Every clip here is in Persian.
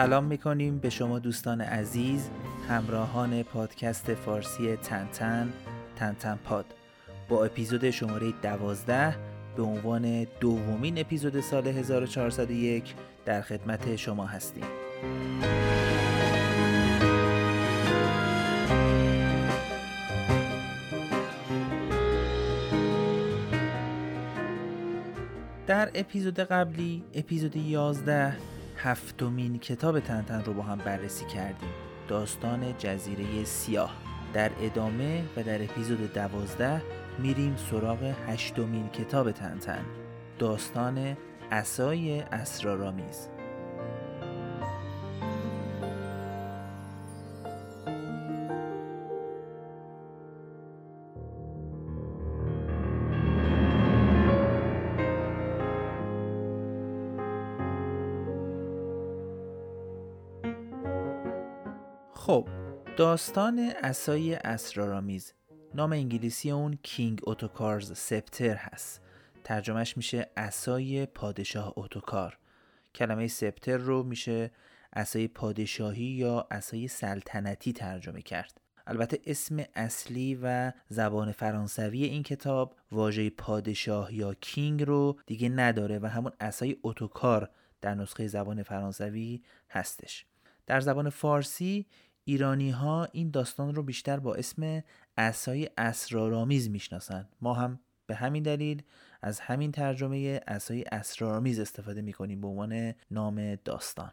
سلام می‌کنیم به شما دوستان عزیز همراهان پادکست فارسی تنتن تنتن پاد. با اپیزود شماره دوازده به عنوان دومین اپیزود سال 1401 در خدمت شما هستیم. در اپیزود قبلی اپیزود 11 هفتمین کتاب تنتن رو با هم بررسی کردیم. داستان جزیره سیاه. در ادامه و در اپیزود 12 میریم سراغ هشتمین کتاب تنتن. داستان اسای اسرارآمیز. خب داستان اسای اسرارآمیز. نام انگلیسی اون کینگ اوتوکارز سپتر هست. ترجمهش میشه اسای پادشاه اوتوکار کلمه سپتر رو میشه اسای پادشاهی یا اسای سلطنتی ترجمه کرد. البته اسم اصلی و زبان فرانسوی این کتاب واژه پادشاه یا کینگ رو دیگه نداره و همون اسای اوتوکار در نسخه زبان فرانسوی هستش. در زبان فارسی ایرانی ها این داستان رو بیشتر با اسم اسای اسرارآمیز می‌شناسن. ما هم به همین دلیل از همین ترجمه اسای اسرارآمیز استفاده می‌کنیم به عنوان نام داستان.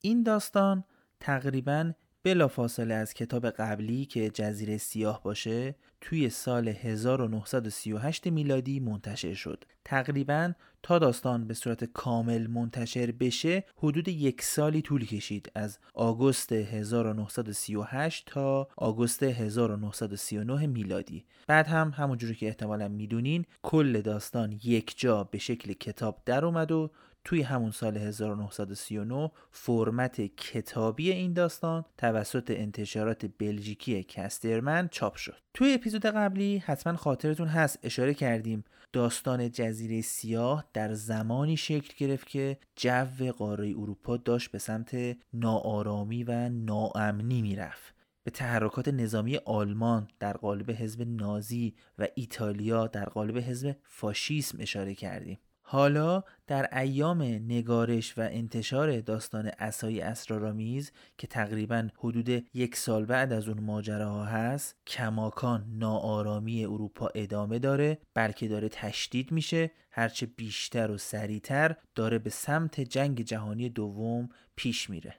این داستان تقریبا بلا فاصله از کتاب قبلی که جزیره سیاه باشه توی سال 1938 میلادی منتشر شد. تقریبا تا داستان به صورت کامل منتشر بشه حدود یک سالی طول کشید از آگوست 1938 تا آگوست 1939 میلادی. بعد هم همونجوری که احتمالا می‌دونین کل داستان یک جا به شکل کتاب در اومد و توی همون سال 1939 فرمت کتابی این داستان توسط انتشارات بلژیکی کسترمن چاپ شد. توی اپیزود قبلی حتما خاطرتون هست اشاره کردیم داستان جزیره سیاه در زمانی شکل گرفت که جو قاره اروپا داشت به سمت ناآرامی و ناامنی می‌رفت. به تحرکات نظامی آلمان در قالب حزب نازی و ایتالیا در قالب حزب فاشیسم اشاره کردیم. حالا در ایام نگارش و انتشار داستان اسای اسرارآمیز که تقریبا حدود یک سال بعد از اون ماجراها هست کماکان ناآرامی اروپا ادامه داره بلکه داره تشدید میشه هرچه بیشتر و سریعتر داره به سمت جنگ جهانی دوم پیش میره.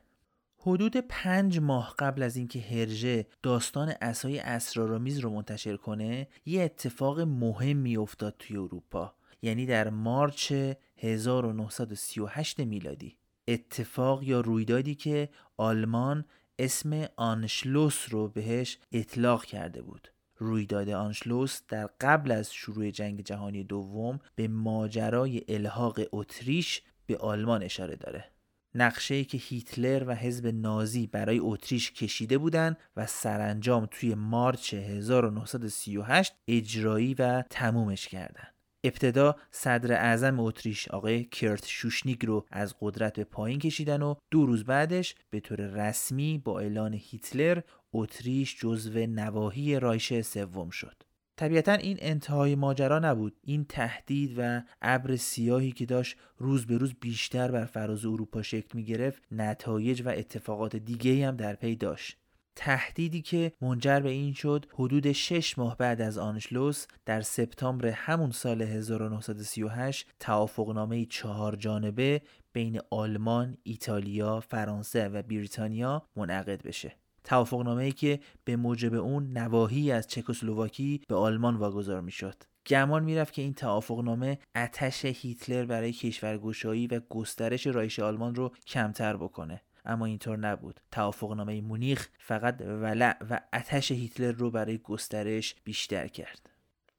حدود پنج ماه قبل از اینکه هرژه داستان اسای اسرارآمیز رو منتشر کنه یه اتفاق مهمی افتاد توی اروپا. یعنی در مارچ 1938 میلادی. اتفاق یا رویدادی که آلمان اسم آنشلوس رو بهش اطلاق کرده بود. رویداد آنشلوس در قبل از شروع جنگ جهانی دوم به ماجرای الحاق اتریش به آلمان اشاره داره. نقشه که هیتلر و حزب نازی برای اتریش کشیده بودند و سرانجام توی March 1938 اجرایی و تمومش کردند. ابتدا صدر اعظم اتریش آقای کرت شوشنیگ رو از قدرت به پایین کشیدن و دو روز بعدش به طور رسمی با اعلان هیتلر اتریش جزو نواحی رایش سوم شد. طبیعتا این انتهای ماجرا نبود این تهدید و ابر سیاهی که داشت روز به روز بیشتر بر فراز اروپا شکل می گرفت نتایج و اتفاقات دیگه هم در پی داشت تهدیدی که منجر به این شد حدود 6 ماه بعد از آنشلوس در سپتامبر همون سال 1938 توافقنامه چهار جانبه بین آلمان، ایتالیا، فرانسه و بریتانیا منعقد بشه. توافقنامه ای که به موجب اون نواحی از چکسلواکی به آلمان واگذار می‌شد. گمان می‌رفت که این توافقنامه اتش هیتلر برای کشورگشایی و گسترش رایش آلمان رو کمتر بکنه. اما اینطور نبود. توافقنامه مونیخ فقط ولع و اتش هیتلر رو برای گسترش بیشتر کرد.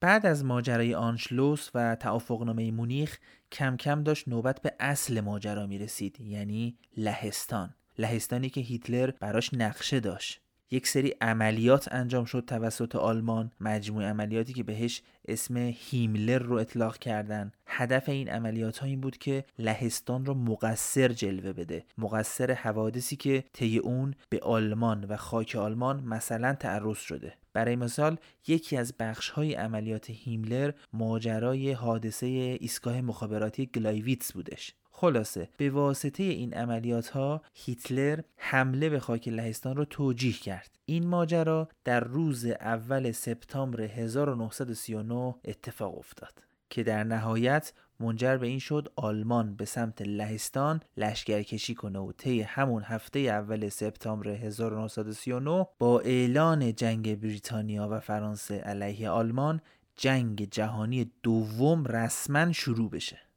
بعد از ماجرای آنشلوس و توافقنامه مونیخ کم کم داشت نوبت به اصل ماجرا می رسید یعنی لهستان. لهستانی که هیتلر براش نقشه داشت. یک سری عملیات انجام شد توسط آلمان مجموع عملیاتی که بهش اسم هیملر رو اطلاق کردن. هدف این عملیات ها این بود که لهستان رو مقصر جلوه بده مقصر حوادثی که طی اون به آلمان و خاک آلمان مثلا تعرض شده. برای مثال یکی از بخش های عملیات هیملر ماجرای حادثه ایستگاه مخابراتی گلایویتس بودش. خلاصه. به واسطه این عملیات ها هیتلر حمله به خاک لهستان را توجیه کرد. این ماجرا در روز اول سپتامبر 1939 اتفاق افتاد که در نهایت منجر به این شد آلمان به سمت لهستان لشکرکشی کنه و طی همون هفته اول سپتامبر 1939 با اعلان جنگ بریتانیا و فرانسه علیه آلمان جنگ جهانی دوم رسما شروع بشه.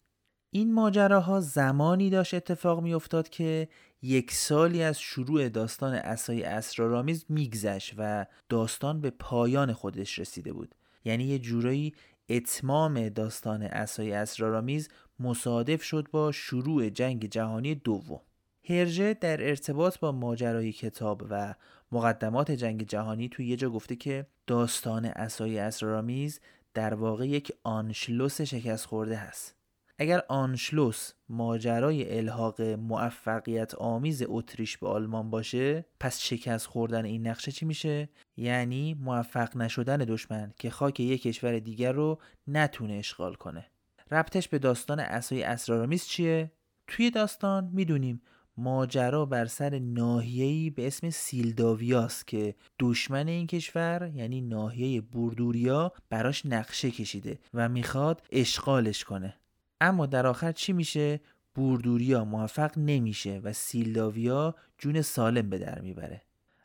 این ماجراها زمانی داشت اتفاق میافتاد که یک سالی از شروع داستان اسای اسرارآمیز میگذشت و داستان به پایان خودش رسیده بود. یعنی یه جورایی اتمام داستان اسای اسرارآمیز مصادف شد با شروع جنگ جهانی دوم. هرژه در ارتباط با ماجرای کتاب و مقدمات جنگ جهانی توی یه جا گفته که داستان اسای اسرارآمیز در واقع یک آنشلوس شکست خورده هست. اگر آنشلوس ماجرای الحاق موفقیت آمیز اتریش به آلمان باشه پس شکست خوردن این نقشه چی میشه؟ یعنی موفق نشدن دشمن که خاک یک کشور دیگر رو نتونه اشغال کنه. ربطش به داستان اسای اسرارآمیز چیه؟ توی داستان می‌دونیم ماجرا بر سر ناحیه‌ای به اسم سیلداویاس که دشمن این کشور یعنی ناحیه بوردوریا براش نقشه کشیده و می‌خواد اشغالش کنه. اما در آخر چی میشه؟ بوردوریا موفق نمیشه و سیلداویا جون سالم به در می‌بره.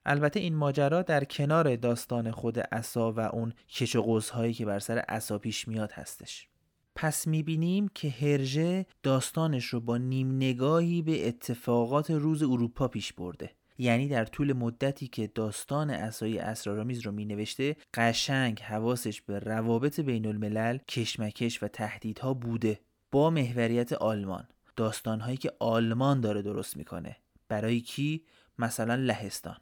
البته این ماجرا در کنار داستان خود اسا و اون کش و هایی که بر سر اسا پیش میاد هستش. پس می‌بینیم که هرژه داستانش رو با نیم نگاهی به اتفاقات روز اروپا پیش برده. یعنی در طول مدتی که داستان اسایی اسرارآمیز رو مینوشته قشنگ حواسش به روابط بین الملل کشمکش و تهدیدها بوده. با محوریت آلمان. داستانهایی که آلمان داره درست می‌کنه. برای کی؟ مثلا لهستان.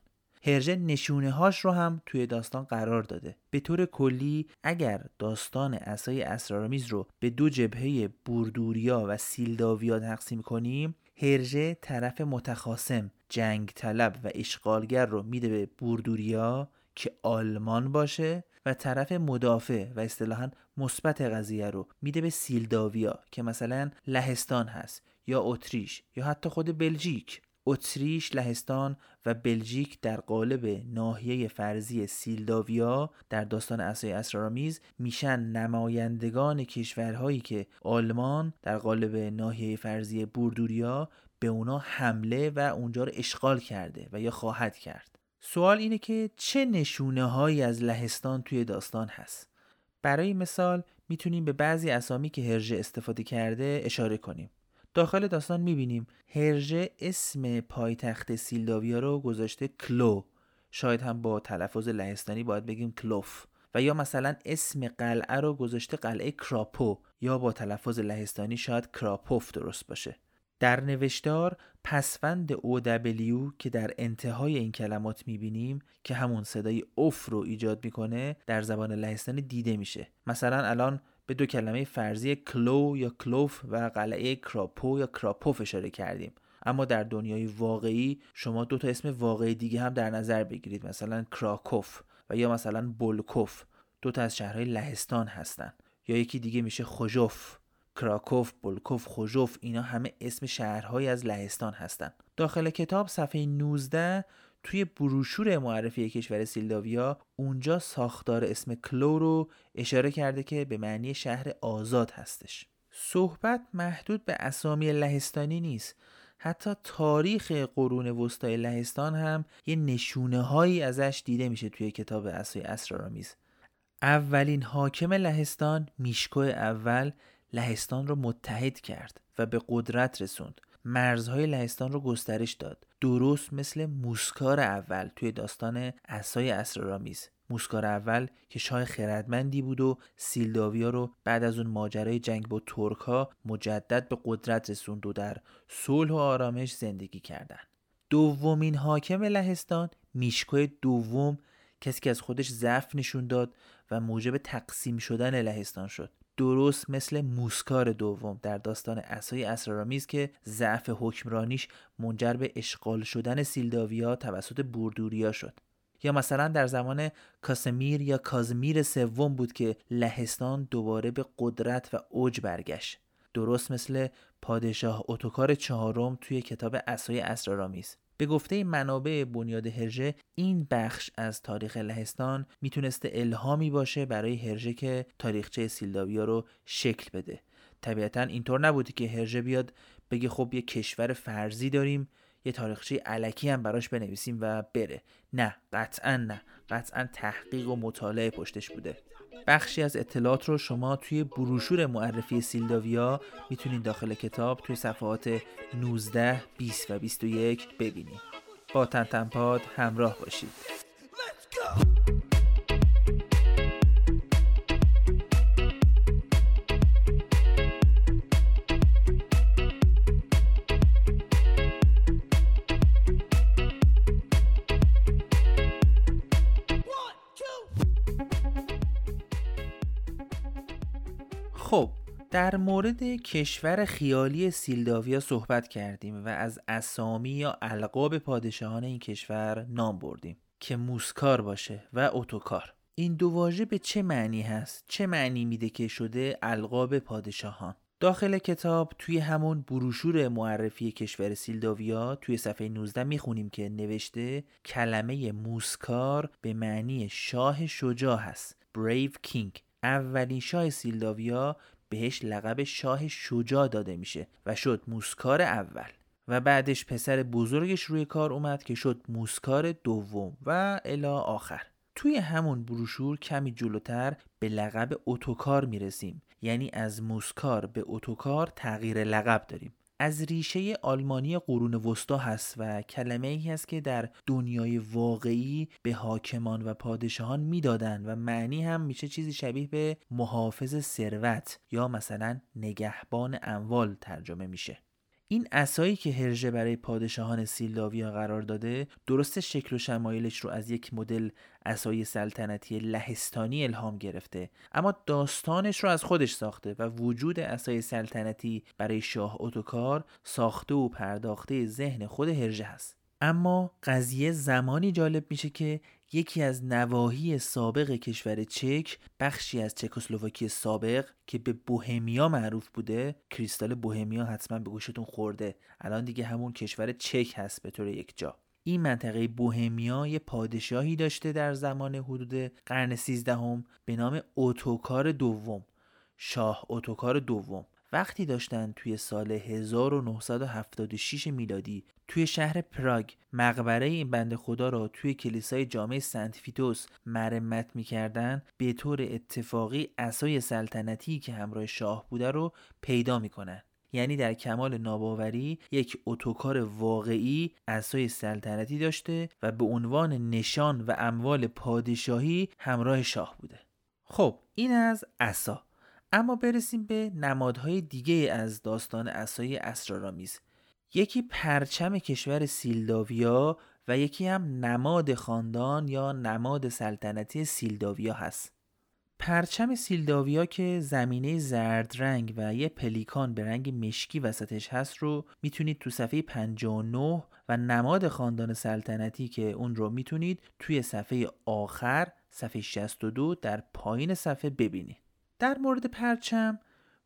هرژه نشونه هاش رو هم توی داستان قرار داده. به طور کلی اگر داستان اسای اسرارآمیز رو به دو جبهه بوردوریا و سیلداویا تقسیم کنیم هرژه طرف متخاسم جنگ طلب و اشغالگر رو میده به بوردوریا که آلمان باشه و طرف مدافع و اصطلاحا مثبت قضیه رو میده به سیلداویا که مثلا لهستان هست یا اتریش یا حتی خود بلژیک. اتریش، لهستان و بلژیک در قالب ناحیه فرضی سیلداویا در داستان اسای اسرارآمیز میشن نمایندگان کشورهایی که آلمان در قالب ناحیه فرضی بوردوریا به اونا حمله و اونجا رو اشغال کرده و یا خواهد کرد. سوال اینه که چه نشونه هایی از لهستان توی داستان هست؟ برای مثال می‌تونیم به بعضی اسامی که هرژه استفاده کرده اشاره کنیم. داخل داستان می‌بینیم هرژه اسم پایتخت سیلداویا رو گذاشته کلو. شاید هم با تلفظ لهستانی باید بگیم کلوف. و یا مثلا اسم قلعه رو گذاشته قلعه کراپو. یا با تلفظ لهستانی شاید کراپوف درست باشه. در نوشتار پسوند OW که در انتهای این کلمات می‌بینیم که همون صدای اوف رو ایجاد می‌کنه در زبان لهستانی دیده میشه. مثلا الان به دو کلمه فرضی کلو یا کلوف و قلعه کراپو یا کراپوف اشاره کردیم. اما در دنیای واقعی شما دو تا اسم واقعی دیگه هم در نظر بگیرید. مثلا کراکوف و یا مثلا بولکوف. دو تا از شهرهای لهستان هستن. یا یکی دیگه میشه خوژوف. کراکوف، بولکوف، خوژوف اینا همه اسم شهرهایی از لهستان هستند. داخل کتاب صفحه 19 توی بروشور معرفی کشور سیلداویا اونجا ساختار اسم کلو رو اشاره کرده که به معنی شهر آزاد هستش. صحبت محدود به اسامی لهستانی نیست. حتی تاریخ قرون وسطای لهستان هم یه نشونه هایی ازش دیده میشه توی کتاب اسای اسرارآمیز. اولین حاکم لهستان میشکو اول لهستان را متحد کرد و به قدرت رسوند. مرزهای لهستان رو گسترش داد. درست مثل موسکار اول توی داستان اسای اسرارآمیز. موسکار اول که شاه خردمندی بود و سیلداویا رو بعد از اون ماجرای جنگ با ترکها مجدد به قدرت رسوند و در صلح و آرامش زندگی کردند. دومین حاکم لهستان میشکو دوم کسی که از خودش ضعف نشون داد و موجب تقسیم شدن لهستان شد. درست مثل موسکار دوم در داستان اسای اسرارآمیز که ضعف حکمرانیش منجر به اشغال شدن سیلداویا توسط بوردوریا شد. یا مثلا در زمان کاسمیر یا کازمیر سوم بود که لهستان دوباره به قدرت و اوج برگشت. درست مثل پادشاه اتوکار چهارم توی کتاب اسای اسرارآمیز. به گفته منابع بنیاد هرژه این بخش از تاریخ لهستان می‌تونسته الهامی باشه برای هرژه که تاریخچه سیلداویا رو شکل بده. طبیعتا اینطور نبوده که هرژه بیاد بگه خب یه کشور فرضی داریم یه تاریخچه علکی هم براش بنویسیم و بره. نه قطعا نه. قطعا تحقیق و مطالعه پشتش بوده. بخشی از اطلاعات رو شما توی بروشور معرفی سیلداویا می‌تونید داخل کتاب توی صفحات 19, 20 و 21 ببینید. با تنتنپاد همراه باشید. خب در مورد کشور خیالی سیلداویا صحبت کردیم و از اسامی یا القاب پادشاهان این کشور نام بردیم که موسکار باشه و اوتوکار. این دو واژه به چه معنی هست؟ چه معنی میده که شده القاب پادشاهان؟ داخل کتاب توی همون بروشور معرفی کشور سیلداویا توی صفحه 19 می‌خونیم که نوشته کلمه موسکار به معنی شاه شجاع هست Brave King. اولین شاه سیلداویا بهش لقب شاه شجاع داده میشه و شد موسکار اول. و بعدش پسر بزرگش روی کار اومد که شد موسکار دوم و الا آخر. توی همون بروشور کمی جلوتر به لقب اتوکار می‌رسیم. یعنی از موسکار به اتوکار تغییر لقب داریم. از ریشه آلمانی قرون وسطا هست و کلمه ای هست که در دنیای واقعی به حاکمان و پادشاهان می‌دادن و معنی هم میشه چیزی شبیه به محافظ ثروت یا مثلا نگهبان اموال ترجمه میشه. این اسایی که هرژه برای پادشاهان سیلداویا قرار داده درست شکل و شمایلش رو از یک مدل اسای سلطنتی لهستانی الهام گرفته. اما داستانش رو از خودش ساخته و وجود اسای سلطنتی برای شاه اتوکار ساخته و پرداخته ذهن خود هرژه هست. اما قضیه زمانی جالب میشه که یکی از نواحی سابق کشور چک بخشی از چکسلواکی سابق که به بوهمیا معروف بوده کریستال بوهمیا حتما به گوشتون خورده. الان دیگه همون کشور چک هست به طور یک جا. این منطقه بوهمیا یه پادشاهی داشته در زمان حدود قرن سیزدهم به نام اوتوکار دوم. شاه اوتوکار دوم. وقتی داشتن توی سال 1976 میلادی توی شهر پراگ مقبره این بند خدا را توی کلیسای جامع سنت فیتوس مرمت می‌کردن به طور اتفاقی اسای سلطنتی که همراه شاه بوده رو پیدا می‌کنن. یعنی در کمال ناباوری یک اتوکار واقعی اسای سلطنتی داشته و به عنوان نشان و اموال پادشاهی همراه شاه بوده. خب این از اسا اما برسیم به نمادهای دیگه از داستان اسای اسرارآمیز. یکی پرچم کشور سیلداویا و یکی هم نماد خاندان یا نماد سلطنتی سیلداویا هست. پرچم سیلداویا که زمینه زرد رنگ و یه پلیکان به رنگ مشکی وسطش هست رو می‌تونید تو صفحه 59 و نماد خاندان سلطنتی که اون رو می‌تونید توی صفحه آخر صفحه 62 در پایین صفحه ببینید. در مورد پرچم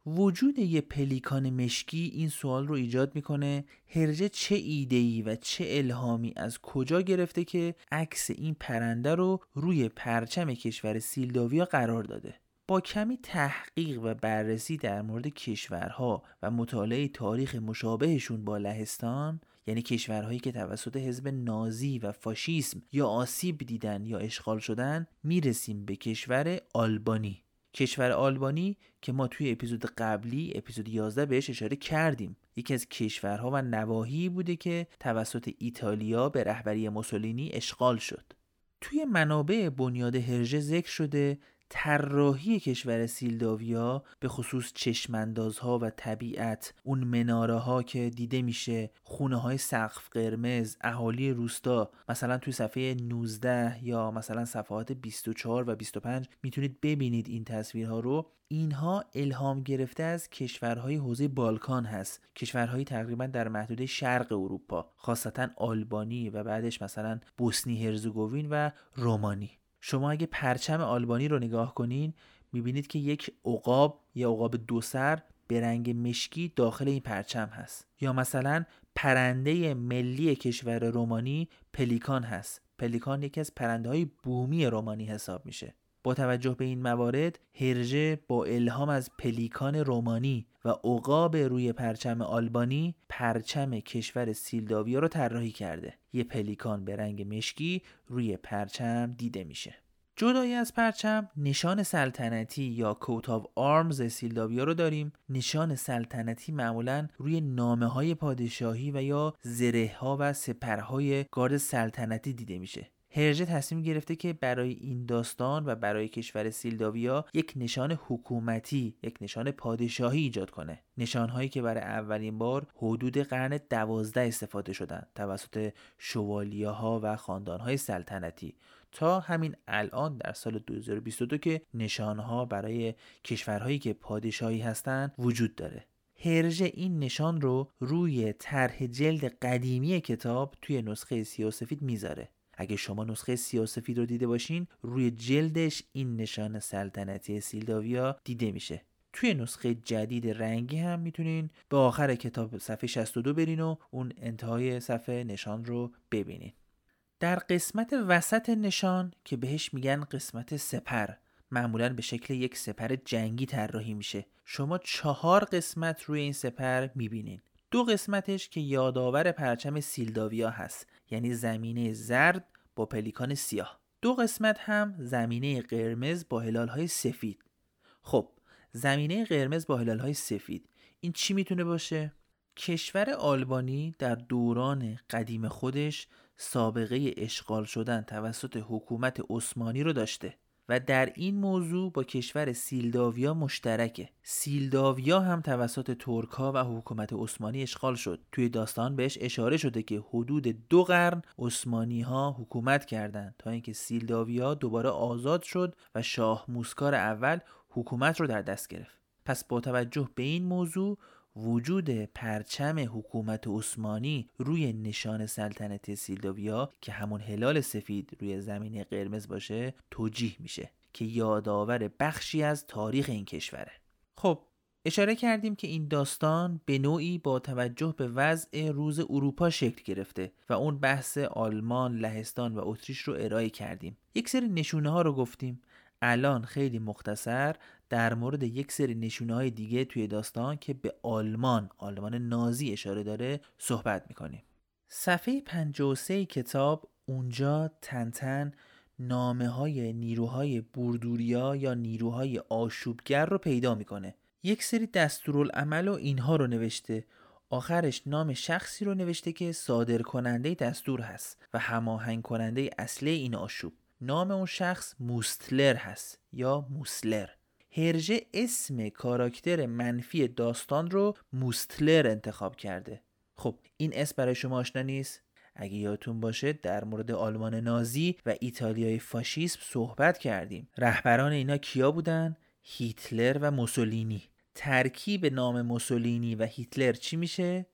وجود یه پلیکان مشکی این سوال رو ایجاد می‌کنه هرجه چه ایدهی و چه الهامی از کجا گرفته که عکس این پرنده رو روی پرچم کشور سیلداویا قرار داده. با کمی تحقیق و بررسی در مورد کشورها و مطالعه تاریخ مشابهشون با لهستان یعنی کشورهایی که توسط حزب نازی و فاشیسم یا آسیب دیدن یا اشغال شدن می‌رسیم به کشور آلبانی. کشور آلبانی که ما توی اپیزود قبلی اپیزود 11 بهش اشاره کردیم. یکی از کشورها و نواحی بوده که توسط ایتالیا به رهبری موسولینی اشغال شد. توی منابع بنیاد هرژه ذکر شده طراحی کشور سیلداویا به خصوص چشماندازها و طبیعت اون مناره ها که دیده میشه خونه های سقف قرمز اهالی روستا مثلا توی صفحه 19 یا مثلا صفحات 24 و 25 می‌تونید ببینید این تصویرها رو. اینها الهام گرفته از کشورهای حوزه بالکان هست. کشورهایی تقریبا در محدوده شرق اروپا خاصتا آلبانی و بعدش مثلا بوسنی هرزگوین و رومانی. شما اگه پرچم آلبانی رو نگاه کنین می‌بینید که یک عقاب یا عقاب دو سر به رنگ مشکی داخل این پرچم هست. یا مثلا پرنده ملی کشور رومانی پلیکان هست. پلیکان یکی از پرنده های بومی رومانی حساب میشه. با توجه به این موارد هرژه با الهام از پلیکان رومانی و عقاب روی پرچم آلبانی پرچم کشور سیلداویا رو طراحی کرده. یه پلیکان به رنگ مشکی روی پرچم دیده میشه. جدایی از پرچم نشان سلطنتی یا کوت آف آرمز سیلداویا رو داریم. نشان سلطنتی معمولا روی نامه های پادشاهی و یا زره ها و سپرهای گارد سلطنتی دیده میشه. هرژه تصمیم گرفته که برای این داستان و برای کشور سیلداویا یک نشان حکومتی یک نشان پادشاهی ایجاد کنه. نشانهایی که برای اولین بار حدود قرن دوازده استفاده شدن توسط شوالیه و خاندان های سلطنتی. تا همین الان در سال 2022 که نشانها برای کشورهایی که پادشاهی هستند وجود داره. هرژه این نشان رو روی طرح جلد قدیمی کتاب توی نسخه سیاسفید می‌ذاره. اگه شما نسخه سیاسفید رو دیده باشین روی جلدش این نشان سلطنتی سیلداویا دیده میشه. توی نسخه جدید رنگی هم می‌تونین به آخر کتاب صفحه 62 برین و اون انتهای صفحه نشان رو ببینین. در قسمت وسط نشان که بهش میگن قسمت سپر معمولا به شکل یک سپر جنگی طراحی میشه. شما چهار قسمت روی این سپر می‌بینین. دو قسمتش که یادآور پرچم سیلداویا هست. یعنی زمینه زرد با پلیکان سیاه. دو قسمت هم زمینه قرمز با هلال های سفید. خب زمینه قرمز با هلال های سفید این چی می‌تونه باشه؟ کشور آلبانی در دوران قدیم خودش سابقه اشغال شدن توسط حکومت عثمانی رو داشته. و در این موضوع با کشور سیلداویا مشترکه. سیلداویا هم توسط ترکا و حکومت عثمانی اشغال شد. توی داستان بهش اشاره شده که حدود دو قرن عثمانی ها حکومت کردند تا اینکه سیلداویا دوباره آزاد شد و شاه موسکار اول حکومت رو در دست گرفت. پس با توجه به این موضوع وجود پرچم حکومت عثمانی روی نشان سلطنت سیلداویا که همون هلال سفید روی زمین قرمز باشه توجیه میشه که یادآور بخشی از تاریخ این کشوره خب اشاره کردیم که این داستان به نوعی با توجه به وضع روز اروپا شکل گرفته و اون بحث آلمان، لهستان و اتریش رو ارائه کردیم. یک سری نشونه ها رو گفتیم. الان خیلی مختصر در مورد یک سری نشونه های دیگه توی داستان که به آلمان آلمان نازی اشاره داره صحبت می‌کنیم. صفحه 53 کتاب اونجا تنتن نامه های نیروهای بوردوریا یا نیروهای آشوبگر رو پیدا می‌کنه. یک سری دستورالعمل و اینها رو نوشته. آخرش نام شخصی رو نوشته که صادر کننده دستور هست و هماهنگ کننده اصلی این آشوب. نام اون شخص موستلر هست یا موسلر هرژه اسم کاراکتر منفی داستان رو موستلر انتخاب کرده. خب این اسم برای شما آشنا نیست؟ اگه یادتون باشه در مورد آلمان نازی و ایتالیای فاشیسم صحبت کردیم. رهبران اینا کیا بودن؟ هیتلر و موسولینی. ترکیب نام موسولینی و هیتلر چی میشه؟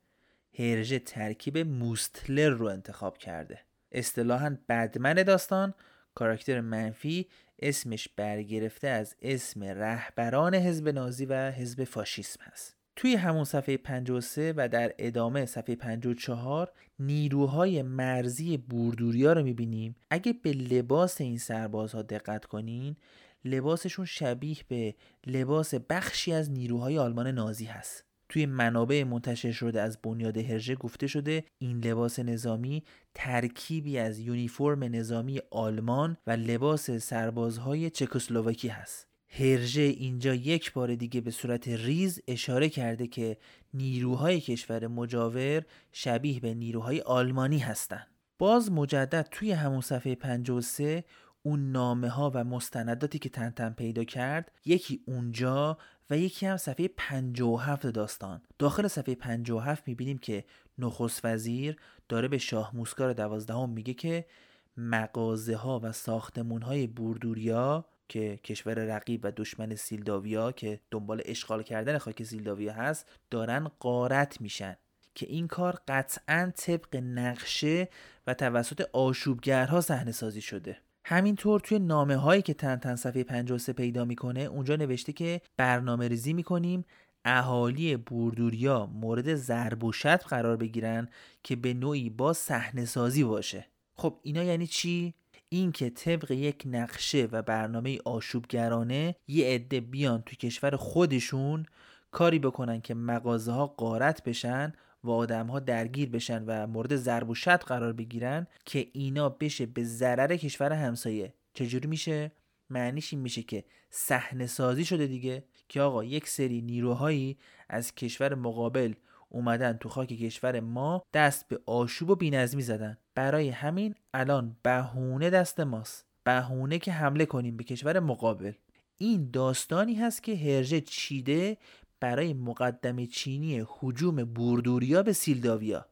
هرژه ترکیب موستلر رو انتخاب کرده. اصطلاحا بدمن داستان کاراکتر منفی اسمش برگرفته از اسم رهبران حزب نازی و حزب فاشیسم هست توی همون صفحه 53 و در ادامه صفحه 54 نیروهای مرزی بوردوریا رو می‌بینیم. اگه به لباس این سربازها دقت کنین لباسشون شبیه به لباس بخشی از نیروهای آلمان نازی هست. توی منابع منتشر شده از بنیاد هرژه گفته شده این لباس نظامی ترکیبی از یونیفرم نظامی آلمان و لباس سربازهای چکسلواکی هست هرژه اینجا یک بار دیگه به صورت ریز اشاره کرده که نیروهای کشور مجاور شبیه به نیروهای آلمانی هستند. باز مجدد توی همون صفحه 53 اون نامه ها و مستنداتی که تنتن پیدا کرد یکی اونجا و یکی هم صفحه 57 داستان. داخل صفحه 57 می‌بینیم که نخست وزیر داره به شاه موسکار دوازدهم میگه که مغازه ها و ساختمون های بوردوریا که کشور رقیب و دشمن سیلداویا که دنبال اشغال کردن خاک سیلداویا هست دارن قارت میشن که این کار قطعا طبق نقشه و توسط آشوبگرها صحنه سازی شده. همینطور توی نامه هایی که تن تن صفحه 53 پیدا می‌کنه اونجا نوشته که برنامه ریزی می‌کنیم اهالی بوردوریا مورد ضرب و شتم قرار بگیرن که به نوعی با صحنه سازی باشه. خب اینا یعنی چی؟ این که طبق یک نقشه و برنامه آشوبگرانه یه عده بیان تو کشور خودشون کاری بکنن که مغازه ها قارت بشن و آدم ها درگیر بشن و مورد ضرب و شد قرار بگیرن که اینا بشه به ضرر کشور همسایه. چجوری میشه؟ معنیش این میشه که صحنه سازی شده دیگه که آقا یک سری نیروهایی از کشور مقابل اومدن تو خاک کشور ما دست به آشوب و بینظمی زدن. برای همین الان بهونه دست ماست. بهونه که حمله کنیم به کشور مقابل. این داستانی هست که هرژه چیده برای مقدم چینی حجوم بوردوریا به سیلداویا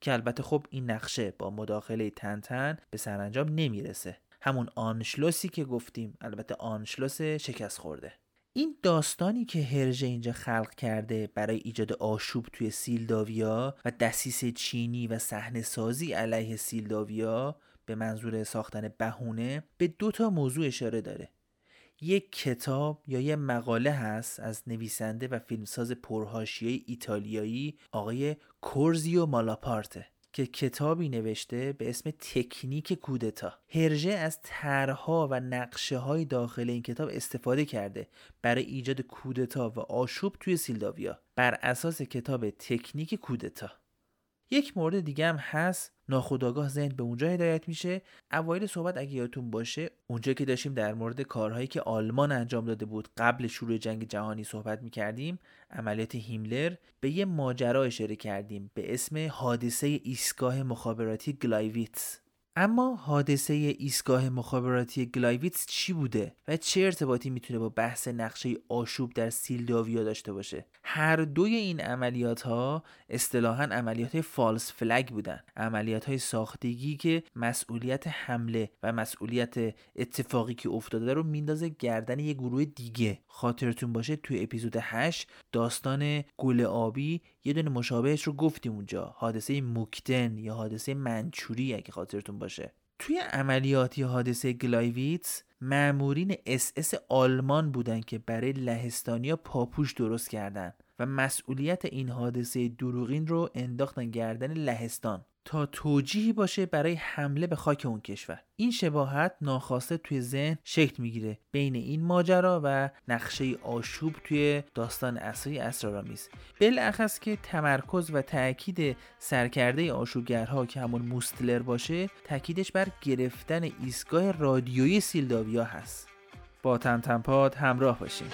که البته خب این نقشه با مداخله تنتن به سرانجام نمی‌رسه. همون آنشلوسی که گفتیم البته آنشلوس شکست خورده. این داستانی که هرژه اینجا خلق کرده برای ایجاد آشوب توی سیلداویا و دسیس چینی و صحنه سازی علیه سیلداویا به منظور ساختن بهونه به دو تا موضوع اشاره داره. یک کتاب یا یه مقاله هست از نویسنده و فیلمساز پرهاشیه ایتالیایی آقای کورزیو مالاپارته که کتابی نوشته به اسم تکنیک کودتا. هرژه از طرحها و نقشه های داخل این کتاب استفاده کرده برای ایجاد کودتا و آشوب توی سیلداویا بر اساس کتاب تکنیک کودتا. یک مورد دیگه هم هست ناخودآگاه ذهن به اونجا هدایت میشه. اوایل صحبت اگه یادتون باشه اونجا که داشتیم در مورد کارهایی که آلمان انجام داده بود قبل شروع جنگ جهانی صحبت می‌کردیم عملیات هیملر به یه ماجرا اشاره کردیم به اسم حادثه ایستگاه مخابراتی گلایویتس. اما حادثه ایستگاه مخابراتی گلایویتس چی بوده و چه ارتباطی می‌تونه با بحث نقشه آشوب در سیلداویا داشته باشه؟ هر دوی این عملیات ها اصطلاحا عملیات false flag بودن. عملیات های ساختگی که مسئولیت حمله و مسئولیت اتفاقی که افتاده رو میندازه گردن یه گروه دیگه. خاطرتون باشه توی اپیزود 8 داستان گل آبی یه دونه مشابهش رو گفتیم اونجا. حادثه موکدن یا حادثه منچوری اگه خاطرتون باشه. توی عملیاتی حادثه گلایویتس مأمورین اس اس آلمان بودن که برای لهستانیا پاپوش درست کردن و مسئولیت این حادثه دروغین رو انداختن گردن لهستان. تا توجیهی باشه برای حمله به خاک اون کشور. این شباهت ناخواسته توی ذهن شکل می‌گیره بین این ماجرا و نقشه آشوب توی داستان اصلی اسرارآمیز. بالاخص که تمرکز و تاکید سرکرده آشوبگرها که همون موستلر باشه تاکیدش بر گرفتن ایستگاه رادیویی سیلداویا هست. با تمتمپاد همراه باشیم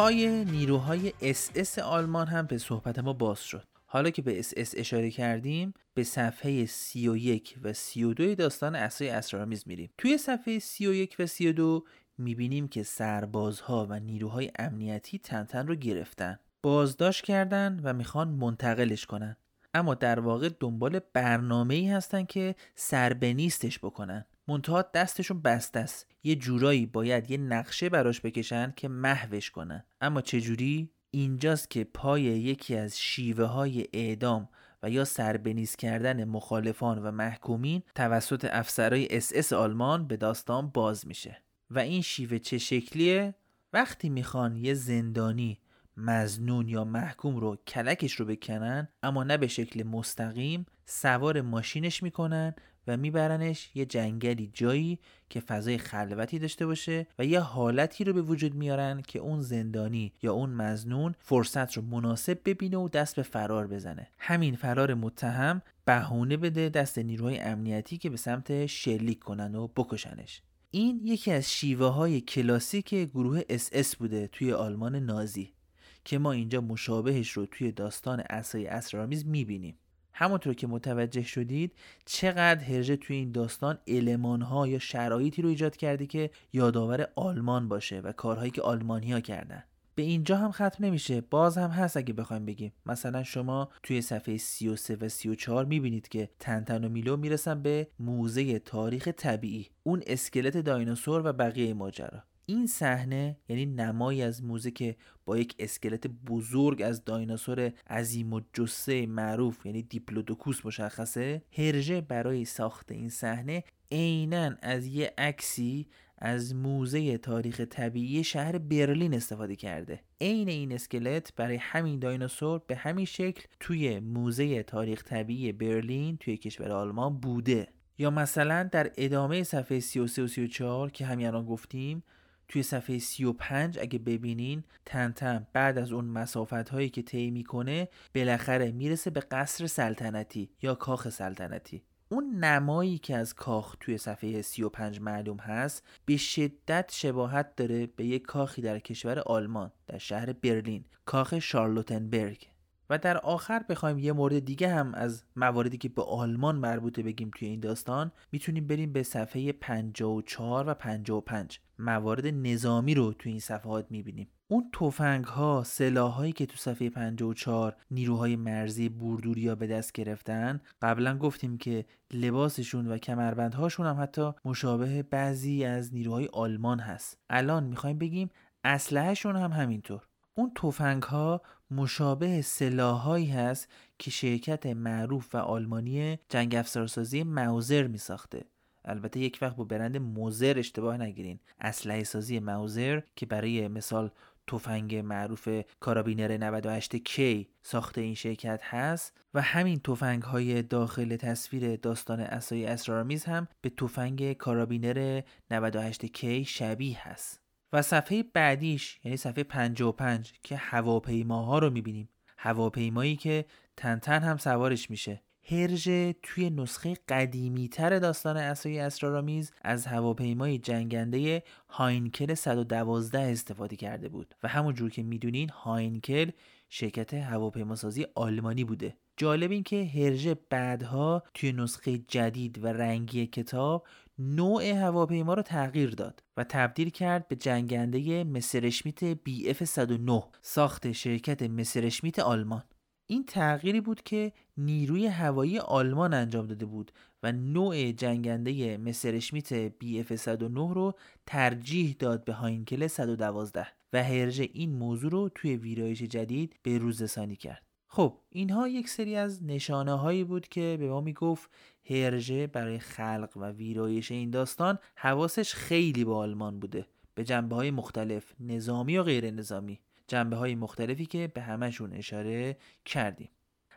پای نیروهای اس اس آلمان هم به صحبت ما باز شد. حالا که به اس اس اشاره کردیم به صفحه 31 و 32 داستان عصای اسرارآمیز میریم. توی صفحه 31 و 32 می‌بینیم که سربازها و نیروهای امنیتی تنتن رو گرفتن. بازداشت کردن و می‌خوان منتقلش کنن. اما در واقع دنبال برنامه ای هستن که سربه‌نیستش بکنن. منتها دستشون بسته است. یه جورایی باید یه نقشه براش بکشن که محوش کنن اما چه جوری اینجاست که پای یکی از شیوه های اعدام و یا سربه‌نیست کردن مخالفان و محکومین توسط افسرهای اس اس آلمان به داستان باز میشه. و این شیوه چه شکلیه؟ وقتی می‌خوان یه زندانی مظنون یا محکوم رو کلکش رو بکنن اما نه به شکل مستقیم سوار ماشینش می‌کنن و میبرنش یه جنگلی جایی که فضای خلوتی داشته باشه و یه حالتی رو به وجود میارن که اون زندانی یا اون مظنون فرصت رو مناسب ببینه و دست به فرار بزنه. همین فرار متهم بهونه بده دست نیروهای امنیتی که به سمتش شلیک کنن و بکشنش. این یکی از شیوه های کلاسیک گروه اس اس بوده توی آلمان نازی که ما اینجا مشابهش رو توی داستان عصای اسرارآمیز می‌بینیم. همونطور که متوجه شدید چقدر هرژه توی این داستان ها یا شرایطی رو ایجاد کرده که یادآور آلمان باشه و کارهایی که آلمانی ها کردن. به اینجا هم ختم نمیشه. باز هم هست اگه بخوایم بگیم. مثلا شما توی صفحه 33 و 34 می‌بینید که تنتن و میلو می‌رسن به موزه تاریخ طبیعی. اون اسکلت دایناسور و بقیه ماجرا. این صحنه یعنی نمایی از موزه که با یک اسکلت بزرگ از دایناسور عظیم‌الجثه معروف یعنی دیپلودوکوس مشخصه هرژه برای ساخت این صحنه عینا از یه عکسی از موزه تاریخ طبیعی شهر برلین استفاده کرده. عین این اسکلت برای همین دایناسور به همین شکل توی موزه تاریخ طبیعی برلین توی کشور آلمان بوده. یا مثلا در ادامه صفحه 33 و 34 که همین الان گفتیم توی صفحه 35 اگه ببینین تنتن بعد از اون مسافت هایی که طی می‌کنه بالاخره می‌رسه به قصر سلطنتی یا کاخ سلطنتی. اون نمایی که از کاخ توی صفحه 35 معلوم هست به شدت شباهت داره به یک کاخی در کشور آلمان در شهر برلین کاخ شارلوتنبرگ. و در آخر بخوایم یه مورد دیگه هم از مواردی که به آلمان مربوطه بگیم توی این داستان می‌تونیم بریم به صفحه 54 و 55 موارد نظامی رو توی این صفحات می‌بینیم. اون توفنگ ها سلاح که تو صفحه 54 نیروهای مرزی بوردوریا به دست گرفتن قبلا گفتیم که لباسشون و کمربندهاشون هم حتی مشابه بعضی از نیروهای آلمان هست. الان می‌خوایم بگیم اسلحهشون هم همینطور. اون توفنگ ها مشابه سلاحهایی هست که شرکت معروف و آلمانی جنگ افزارسازی موزر می ساخته البته یک وقت با برند موزر اشتباه نگیرین. اسلحه سازی موزر که برای مثال تفنگ معروف کارابینر 98 کی ساخته این شرکت هست و همین تفنگ های داخل تصویر داستان اسای اسرارآمیز هم به تفنگ کارابینر 98 کی شبیه هست. و صفحه بعدیش یعنی صفحه 55 که هواپیماها رو می‌بینیم. هواپیمایی که تنتن هم سوارش میشه. هرژه توی نسخه قدیمی تر داستان اسای اسرارآمیز از هواپیمای جنگنده هاینکل 112 استفاده کرده بود. و همونجور که می‌دونین هاینکل شرکت هواپیماسازی آلمانی بوده. جالب این که هرژه بعدها توی نسخه جدید و رنگی کتاب نوع هواپیما رو تغییر داد و تبدیل کرد به جنگنده مسرشمیت بی اف 109 ساخت شرکت مسرشمیت آلمان. این تغییری بود که نیروی هوایی آلمان انجام داده بود و نوع جنگنده مسرشمیت بی اف 109 رو ترجیح داد به هاینکل 112 و هرژه این موضوع رو توی ویرایش جدید به روزسانی کرد. خب اینها یک سری از نشانه هایی بود که به ما می‌گفت هرژه برای خلق و ویرایش این داستان حواسش خیلی به آلمان بوده به جنبه های مختلف نظامی و غیر نظامی. جنبه های مختلفی که به همشون اشاره کردیم.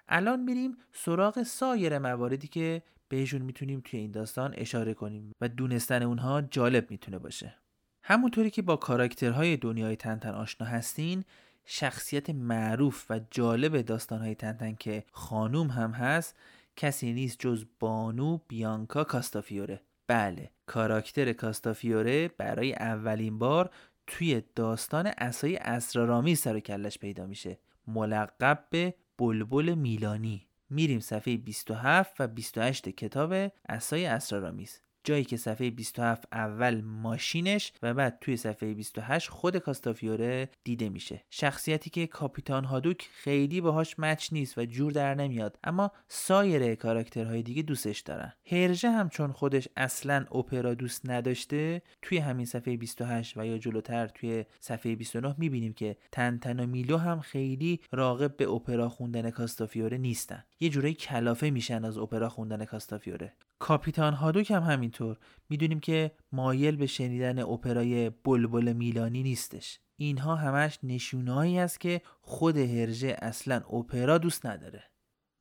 الان میریم سراغ سایر مواردی که بهشون می‌تونیم توی این داستان اشاره کنیم و دونستن اونها جالب می‌تونه باشه. همونطوری که با کاراکترهای دنیای تنتن آشنا هستین شخصیت معروف و جالب داستانهای تنتن که خانوم هم هست کسی نیست جز بانو بیانکا کاستافیوره. بله کاراکتر کاستافیوره برای اولین بار توی داستان اسای اسرارآمیز سر و کلش پیدا میشه. ملقب به بلبل میلانی. میریم صفحه 27 و 28 کتاب اسای اسرارآمیز. جایی که صفحه 27 اول ماشینش و بعد توی صفحه 28 خود کاستافیوره دیده میشه. شخصیتی که کاپیتان هادوک خیلی باهاش مچ نیست و جور در نمیاد اما سایر کاراکترهای دیگه دوستش دارن. هرژه هم چون خودش اصلا اپرا دوست نداشته توی همین صفحه 28 و یا جلوتر توی صفحه 29 می‌بینیم که تنتن و میلو هم خیلی راغب به اپرا خوندن کاستافیوره نیستن. یه جورایی کلافه میشن از اپرا خوندن کاستافیوره. کاپیتان هادوک هم همینطور. می‌دونیم که مایل به شنیدن اپرای بلبل میلانی نیستش. اینها همش نشونهایی است که خود هرژه اصلا اپرا دوست نداره.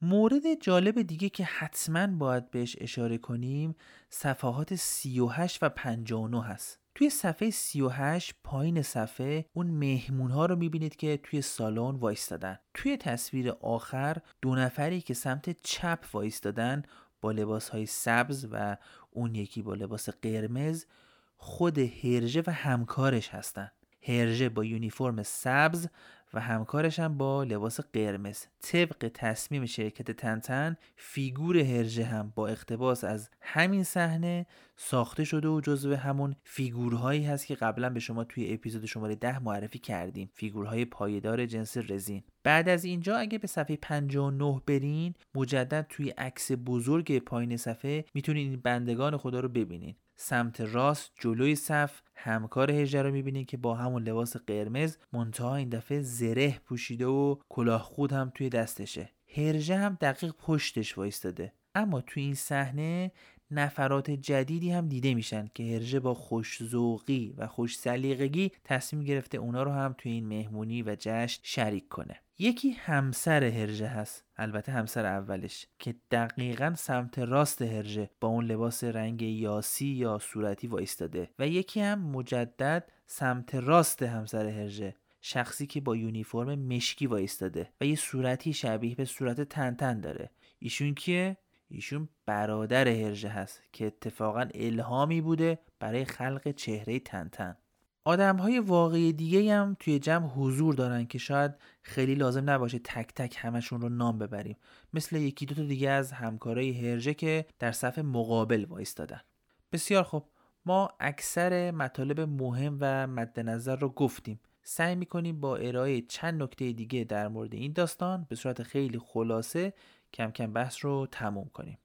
مورد جالب دیگه که حتما باید بهش اشاره کنیم صفحات 38 و 59 هست. توی صفحه 38 پایین صفحه اون مهمون ها رو می‌بینید که توی سالن وایستادن. توی تصویر آخر دو نفری که سمت چپ وایستادن با لباس های سبز و اون یکی با لباس قرمز خود هرژه و همکارش هستن. هرژه با یونیفرم سبز و همکارش هم با لباس قرمز. طبق تصمیم شرکت تنتن فیگور هرژه هم با اقتباس از همین صحنه ساخته شده و جزو همون فیگورهایی هست که قبلا به شما توی اپیزود شماره ده معرفی کردیم. فیگورهای پایدار جنس رزین. بعد از اینجا اگه به صفحه 59 برین مجدد توی عکس بزرگ پایین صفحه می‌تونید این بندگان خدا رو ببینید سمت راست جلوی صف همکار هجره رو می‌بینید که با همون لباس قرمز منتها این دفعه زره پوشیده و کلاه خود هم توی دستشه. هرژه هم دقیق پشتش وایستاده. اما توی این صحنه نفرات جدیدی هم دیده میشن که هرژه با خوشزوقی و خوش سلیقگی تصمیم گرفته اونا رو هم توی این مهمونی و جشن شریک کنه. یکی همسر هرژه هست البته همسر اولش که دقیقا سمت راست هرژه با اون لباس رنگ یاسی یا صورتی وایستاده و یکی هم مجدد سمت راست همسر هرژه شخصی که با یونیفرم مشکی وایستاده و یه صورتی شبیه به صورت تنتن داره. ایشون که ایشون برادر هرژه هست که اتفاقا الهامی بوده برای خلق چهره تنتن. آدم های واقعی دیگه هم توی جمع حضور دارن که شاید خیلی لازم نباشه تک تک همشون رو نام ببریم. مثل یکی دو تا دیگه از همکارای هرژه که در صف مقابل وایستادن. بسیار خوب. ما اکثر مطالب مهم و مد نظر رو گفتیم. سعی می‌کنیم با ارائه چند نکته دیگه در مورد این داستان به صورت خیلی خلاصه کم کم بحث رو تموم کنیم.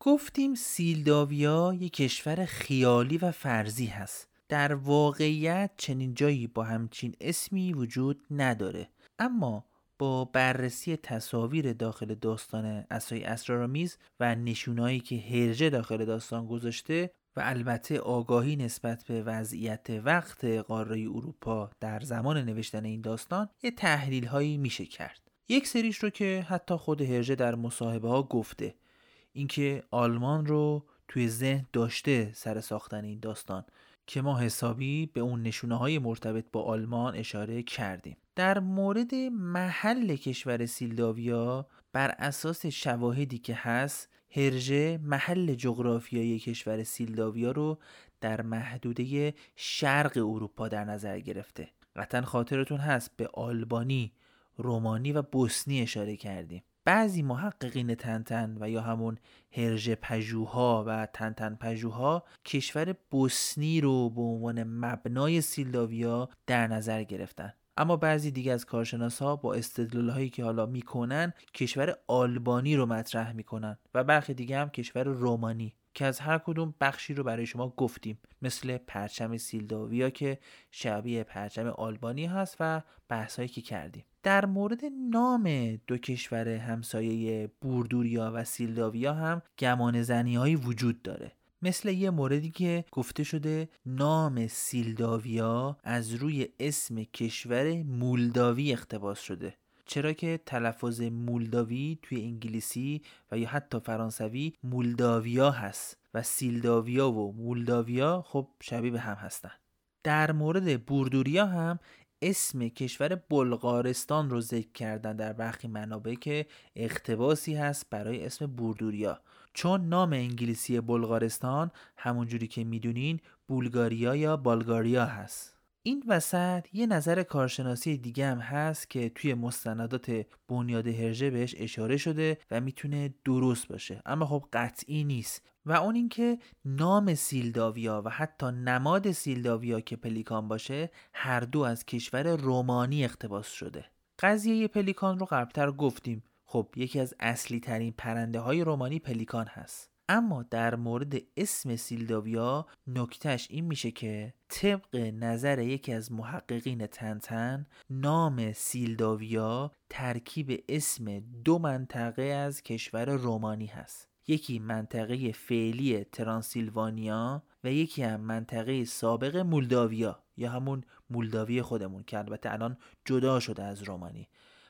گفتیم سیلداویا یک کشور خیالی و فرضی هست. در واقعیت چنین جایی با همچین اسمی وجود نداره. اما با بررسی تصاویر داخل داستان اسای اسرارآمیز و نشونایی که هرجه داخل داستان گذاشته و البته آگاهی نسبت به وضعیت وقت قاره اروپا در زمان نوشتن این داستان یه تحلیل هایی میشه کرد. یک سریش رو که حتی خود هرژه در مصاحبه ها گفته. اینکه آلمان رو توی ذهن داشته سر ساختن این داستان که ما حسابی به اون نشونه های مرتبط با آلمان اشاره کردیم. در مورد محل کشور سیلداویا بر اساس شواهدی که هست هرژه محل جغرافیایی کشور سیلداویا رو در محدوده شرق اروپا در نظر گرفته. قطعا خاطرتون هست به آلبانی رومانی و بوسنی اشاره کردیم. بعضی محققین تنتن و یا همون هرژ پژوها و تنتن پژوها کشور بوسنی رو به عنوان مبنای سیلداویا در نظر گرفتن. اما بعضی دیگه از کارشناس ها با استدلال هایی که حالا می‌کنن کشور آلبانی رو مطرح می‌کنن و برخی دیگه هم کشور رومانی. که از هر کدوم بخشی رو برای شما گفتیم. مثل پرچم سیلداویا که شبیه پرچم آلبانی هست و بحثایی که کردیم. در مورد نام دو کشور همسایه بوردوریا و سیلداویا هم گمان زنی وجود داره. مثل یه موردی که گفته شده نام سیلداویا از روی اسم کشور مولداوی اقتباس شده. چرا که تلفظ مولداوی توی انگلیسی و یا حتی فرانسوی مولداویا هست و سیلداویا و مولداویا خب شبیه به هم هستن. در مورد بوردوریا هم اسم کشور بلغارستان رو ذکر کردن در برخی منابع که اقتباسی هست برای اسم بوردوریا. چون نام انگلیسی بلغارستان همونجوری که می‌دونین بولگاریا یا بالگاریا هست. این وسط یه نظر کارشناسی دیگه هم هست که توی مستندات بنیاد هرژه بهش اشاره شده و می‌تونه درست باشه. اما خب قطعی نیست. و اون اینکه نام سیلداویا و حتی نماد سیلداویا که پلیکان باشه هر دو از کشور رومانی اقتباس شده. قضیه پلیکان رو قبلتر گفتیم. خب یکی از اصلی ترین پرنده های رومانی پلیکان هست. اما در مورد اسم سیلداویا نکتهش این میشه که طبق نظر یکی از محققین تنتن نام سیلداویا ترکیب اسم دو منطقه از کشور رومانی هست. یکی منطقه فعلی ترانسیلوانیا و یکی هم منطقه سابق مولداویا یا همون مولداوی خودمون که البته الان جدا شده از رومانی.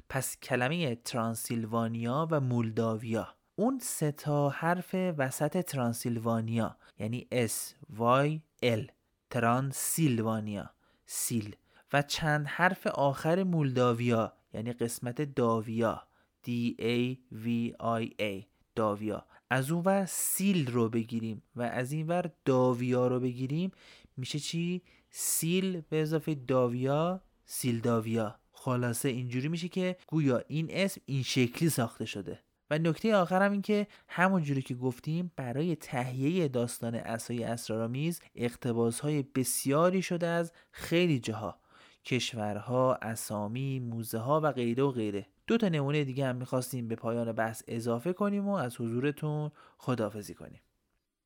پس کلمه ترانسیلوانیا و مولداویا. اون سه تا حرف وسط ترانسیلوانیا یعنی S, Y, L. ترانسیلوانیا سیل. و چند حرف آخر مولداویا یعنی قسمت داویا. D A V I A. داویا. از اون ور سیل رو بگیریم و از این ور داویا رو بگیریم میشه چی؟ سیل به اضافه داویا سیل داویا. خلاصه اینجوری میشه که گویا این اسم این شکلی ساخته شده. و نکته آخر هم این که همونجوری که گفتیم برای تهیه داستان اسای اسرارآمیز اقتباس های بسیاری شده از خیلی جاها. کشورها، اسامی، موزه ها و غیره و غیره. دو تا نمونه دیگه هم می‌خواستیم به پایان بحث اضافه کنیم و از حضورتون خداحافظی کنیم.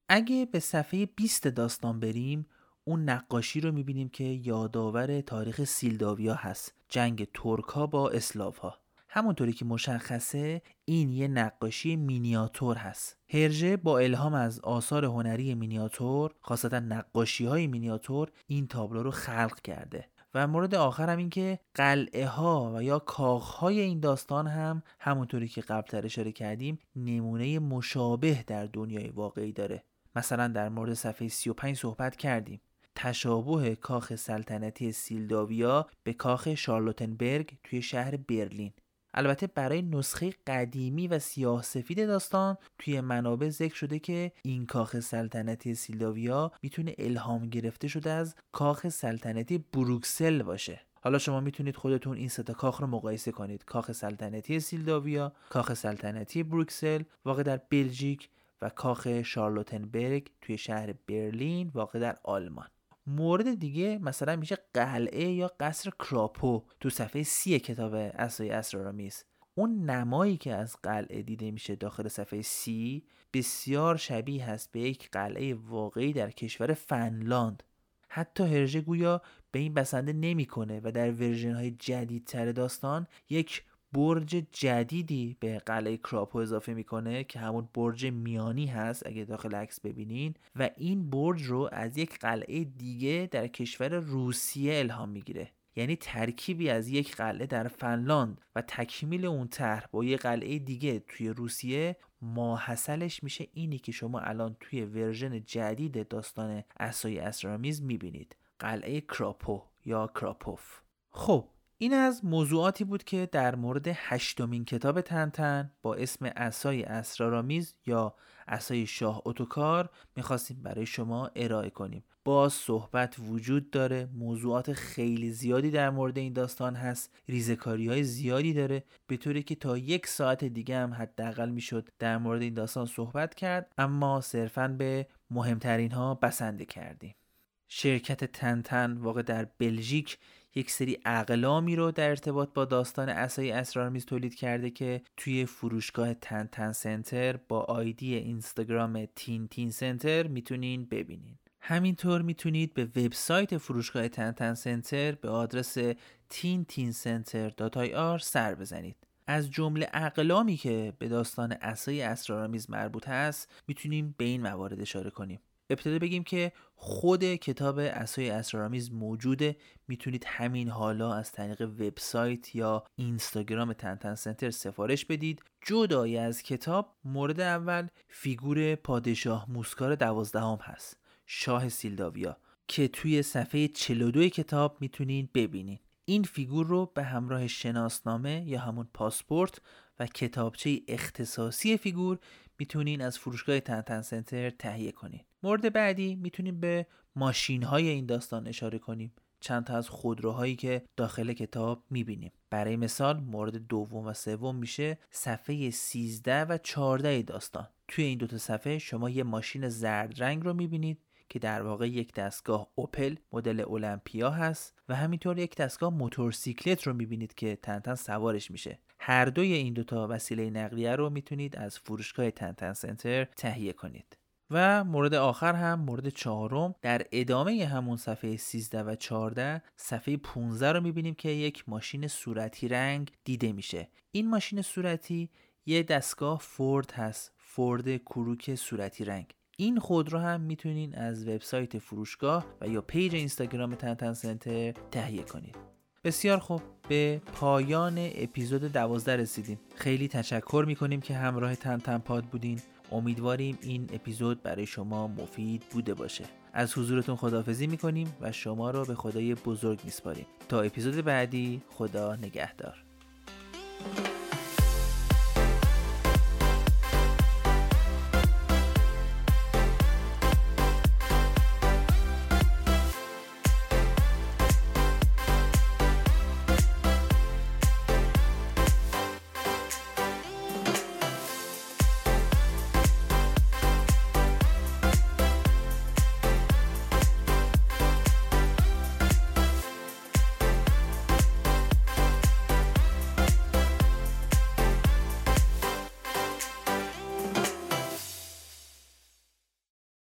اگه به صفحه 20 داستان بریم اون نقاشی رو می‌بینیم که یادآور تاریخ سیلداویا هست. جنگ ترکا با اسلاوها همونطوری که مشخصه این یه نقاشی مینیاتور هست. هرژه با الهام از آثار هنری مینیاتور خاصتا نقاشی های مینیاتور این تابلو رو خلق کرده. و مورد آخر هم این که قلعه ها و یا کاخ های این داستان هم همونطوری که قبل اشاره کردیم نمونه مشابه در دنیای واقعی داره. مثلا در مورد صفحه 35 صحبت کردیم. تشابه کاخ سلطنتی سیلداویا به کاخ شارلوتنبرگ توی شهر برلین. البته برای نسخه قدیمی و سیاه سفید داستان توی منابع ذکر شده که این کاخ سلطنتی سیلداویا می‌تونه الهام گرفته شده از کاخ سلطنتی بروکسل باشه. حالا شما می‌تونید خودتون این ستا کاخ رو مقایسه کنید. کاخ سلطنتی سیلداویا کاخ سلطنتی بروکسل واقع در بلژیک و کاخ شارلوتنبرگ توی شهر برلین واقع در آلمان. مورد دیگه مثلا میشه قلعه یا قصر کراپو تو صفحه سی کتاب اسای اسرارآمیز. اون نمایی که از قلعه دیده میشه داخل صفحه سی بسیار شبیه هست به یک قلعه واقعی در کشور فنلاند. حتی هرژه گویا به این بسنده نمی‌کنه و در ورژن های جدیدتر داستان یک برج جدیدی به قلعه کراپو اضافه می‌کنه که همون برج میانی هست اگه داخل عکس ببینین. و این برج رو از یک قلعه دیگه در کشور روسیه الهام می‌گیره. یعنی ترکیبی از یک قلعه در فنلاند و تکمیل اون طرح با یک قلعه دیگه توی روسیه ماحصلش میشه اینی که شما الان توی ورژن جدید داستان اسای اسرامیز می‌بینید. قلعه کراپو یا کراپوف. خب این از موضوعاتی بود که در مورد هشتمین کتاب تنتن با اسم اسای اسرارآمیز یا اسای شاه اتوکار می‌خواستیم برای شما ارائه کنیم. باز صحبت وجود داره موضوعات خیلی زیادی در مورد این داستان هست ریزکاری های زیادی داره. به طوری که تا یک ساعت دیگه هم حداقل می‌شد در مورد این داستان صحبت کرد اما صرفا به مهمترین ها بسنده کردیم. شرکت تنتن واقع در بلژیک یک سری اقلامی رو در ارتباط با داستان اسای اسرارمیز تولید کرده که توی فروشگاه تن تن سنتر با آیدی اینستاگرام تین تین سنتر می‌تونین ببینین. همینطور می‌تونید به وبسایت فروشگاه تن تن سنتر به آدرس تین تین سنتر آر سر بزنید. از جمله اقلامی که به داستان اسای اسرارآمیز مربوط هست می‌تونیم به این موارد اشاره کنیم. ابتدا بگیم که خود کتاب عصای اسرارآمیز موجوده. می‌تونید همین حالا از طریق وبسایت یا اینستاگرام تنتن سنتر سفارش بدید. جدای از کتاب مورد اول فیگور پادشاه موسکار دوازدهم هست. شاه سیلداویا. که توی صفحه 42 کتاب می‌تونید ببینید. این فیگور رو به همراه شناسنامه یا همون پاسپورت و کتابچه اختصاصی فیگور می‌تونین از فروشگاه تنتن سنتر تهیه کنین مورد بعدی می‌تونیم به ماشین های این داستان اشاره کنیم. چند تا از خودروهایی که داخل کتاب می‌بینیم. برای مثال مورد دوم و سوم میشه صفحه 13 و 14 داستان. توی این دوتا صفحه شما یه ماشین زرد رنگ رو می‌بینید که در واقع یک دستگاه اوپل مدل اولمپیا هست و همینطور یک دستگاه موتورسیکلت رو می‌بینید که تنتن سوارش میشه. هر دوی این دوتا وسیله نقلیه رو می‌تونید از فروشگاه تنتن سنتر تهیه کنید. و مورد آخر هم مورد چهارم. در ادامه همون صفحه 13 و 14 صفحه 15 رو می‌بینیم که یک ماشین صورتی رنگ دیده میشه. این ماشین صورتی یه دستگاه فورد هست فورد کروک صورتی رنگ. این خودرو هم می‌تونین از وبسایت فروشگاه و یا page اینستاگرام تنتن سنتر تهیه کنید بسیار خوب به پایان اپیزود دوازده رسیدیم. خیلی تشکر می‌کنیم که همراه تن پاد بودین. امیدواریم این اپیزود برای شما مفید بوده باشه. از حضورتون خداحافظی می‌کنیم و شما را به خدای بزرگ میسپاریم. تا اپیزود بعدی خدا نگهدار.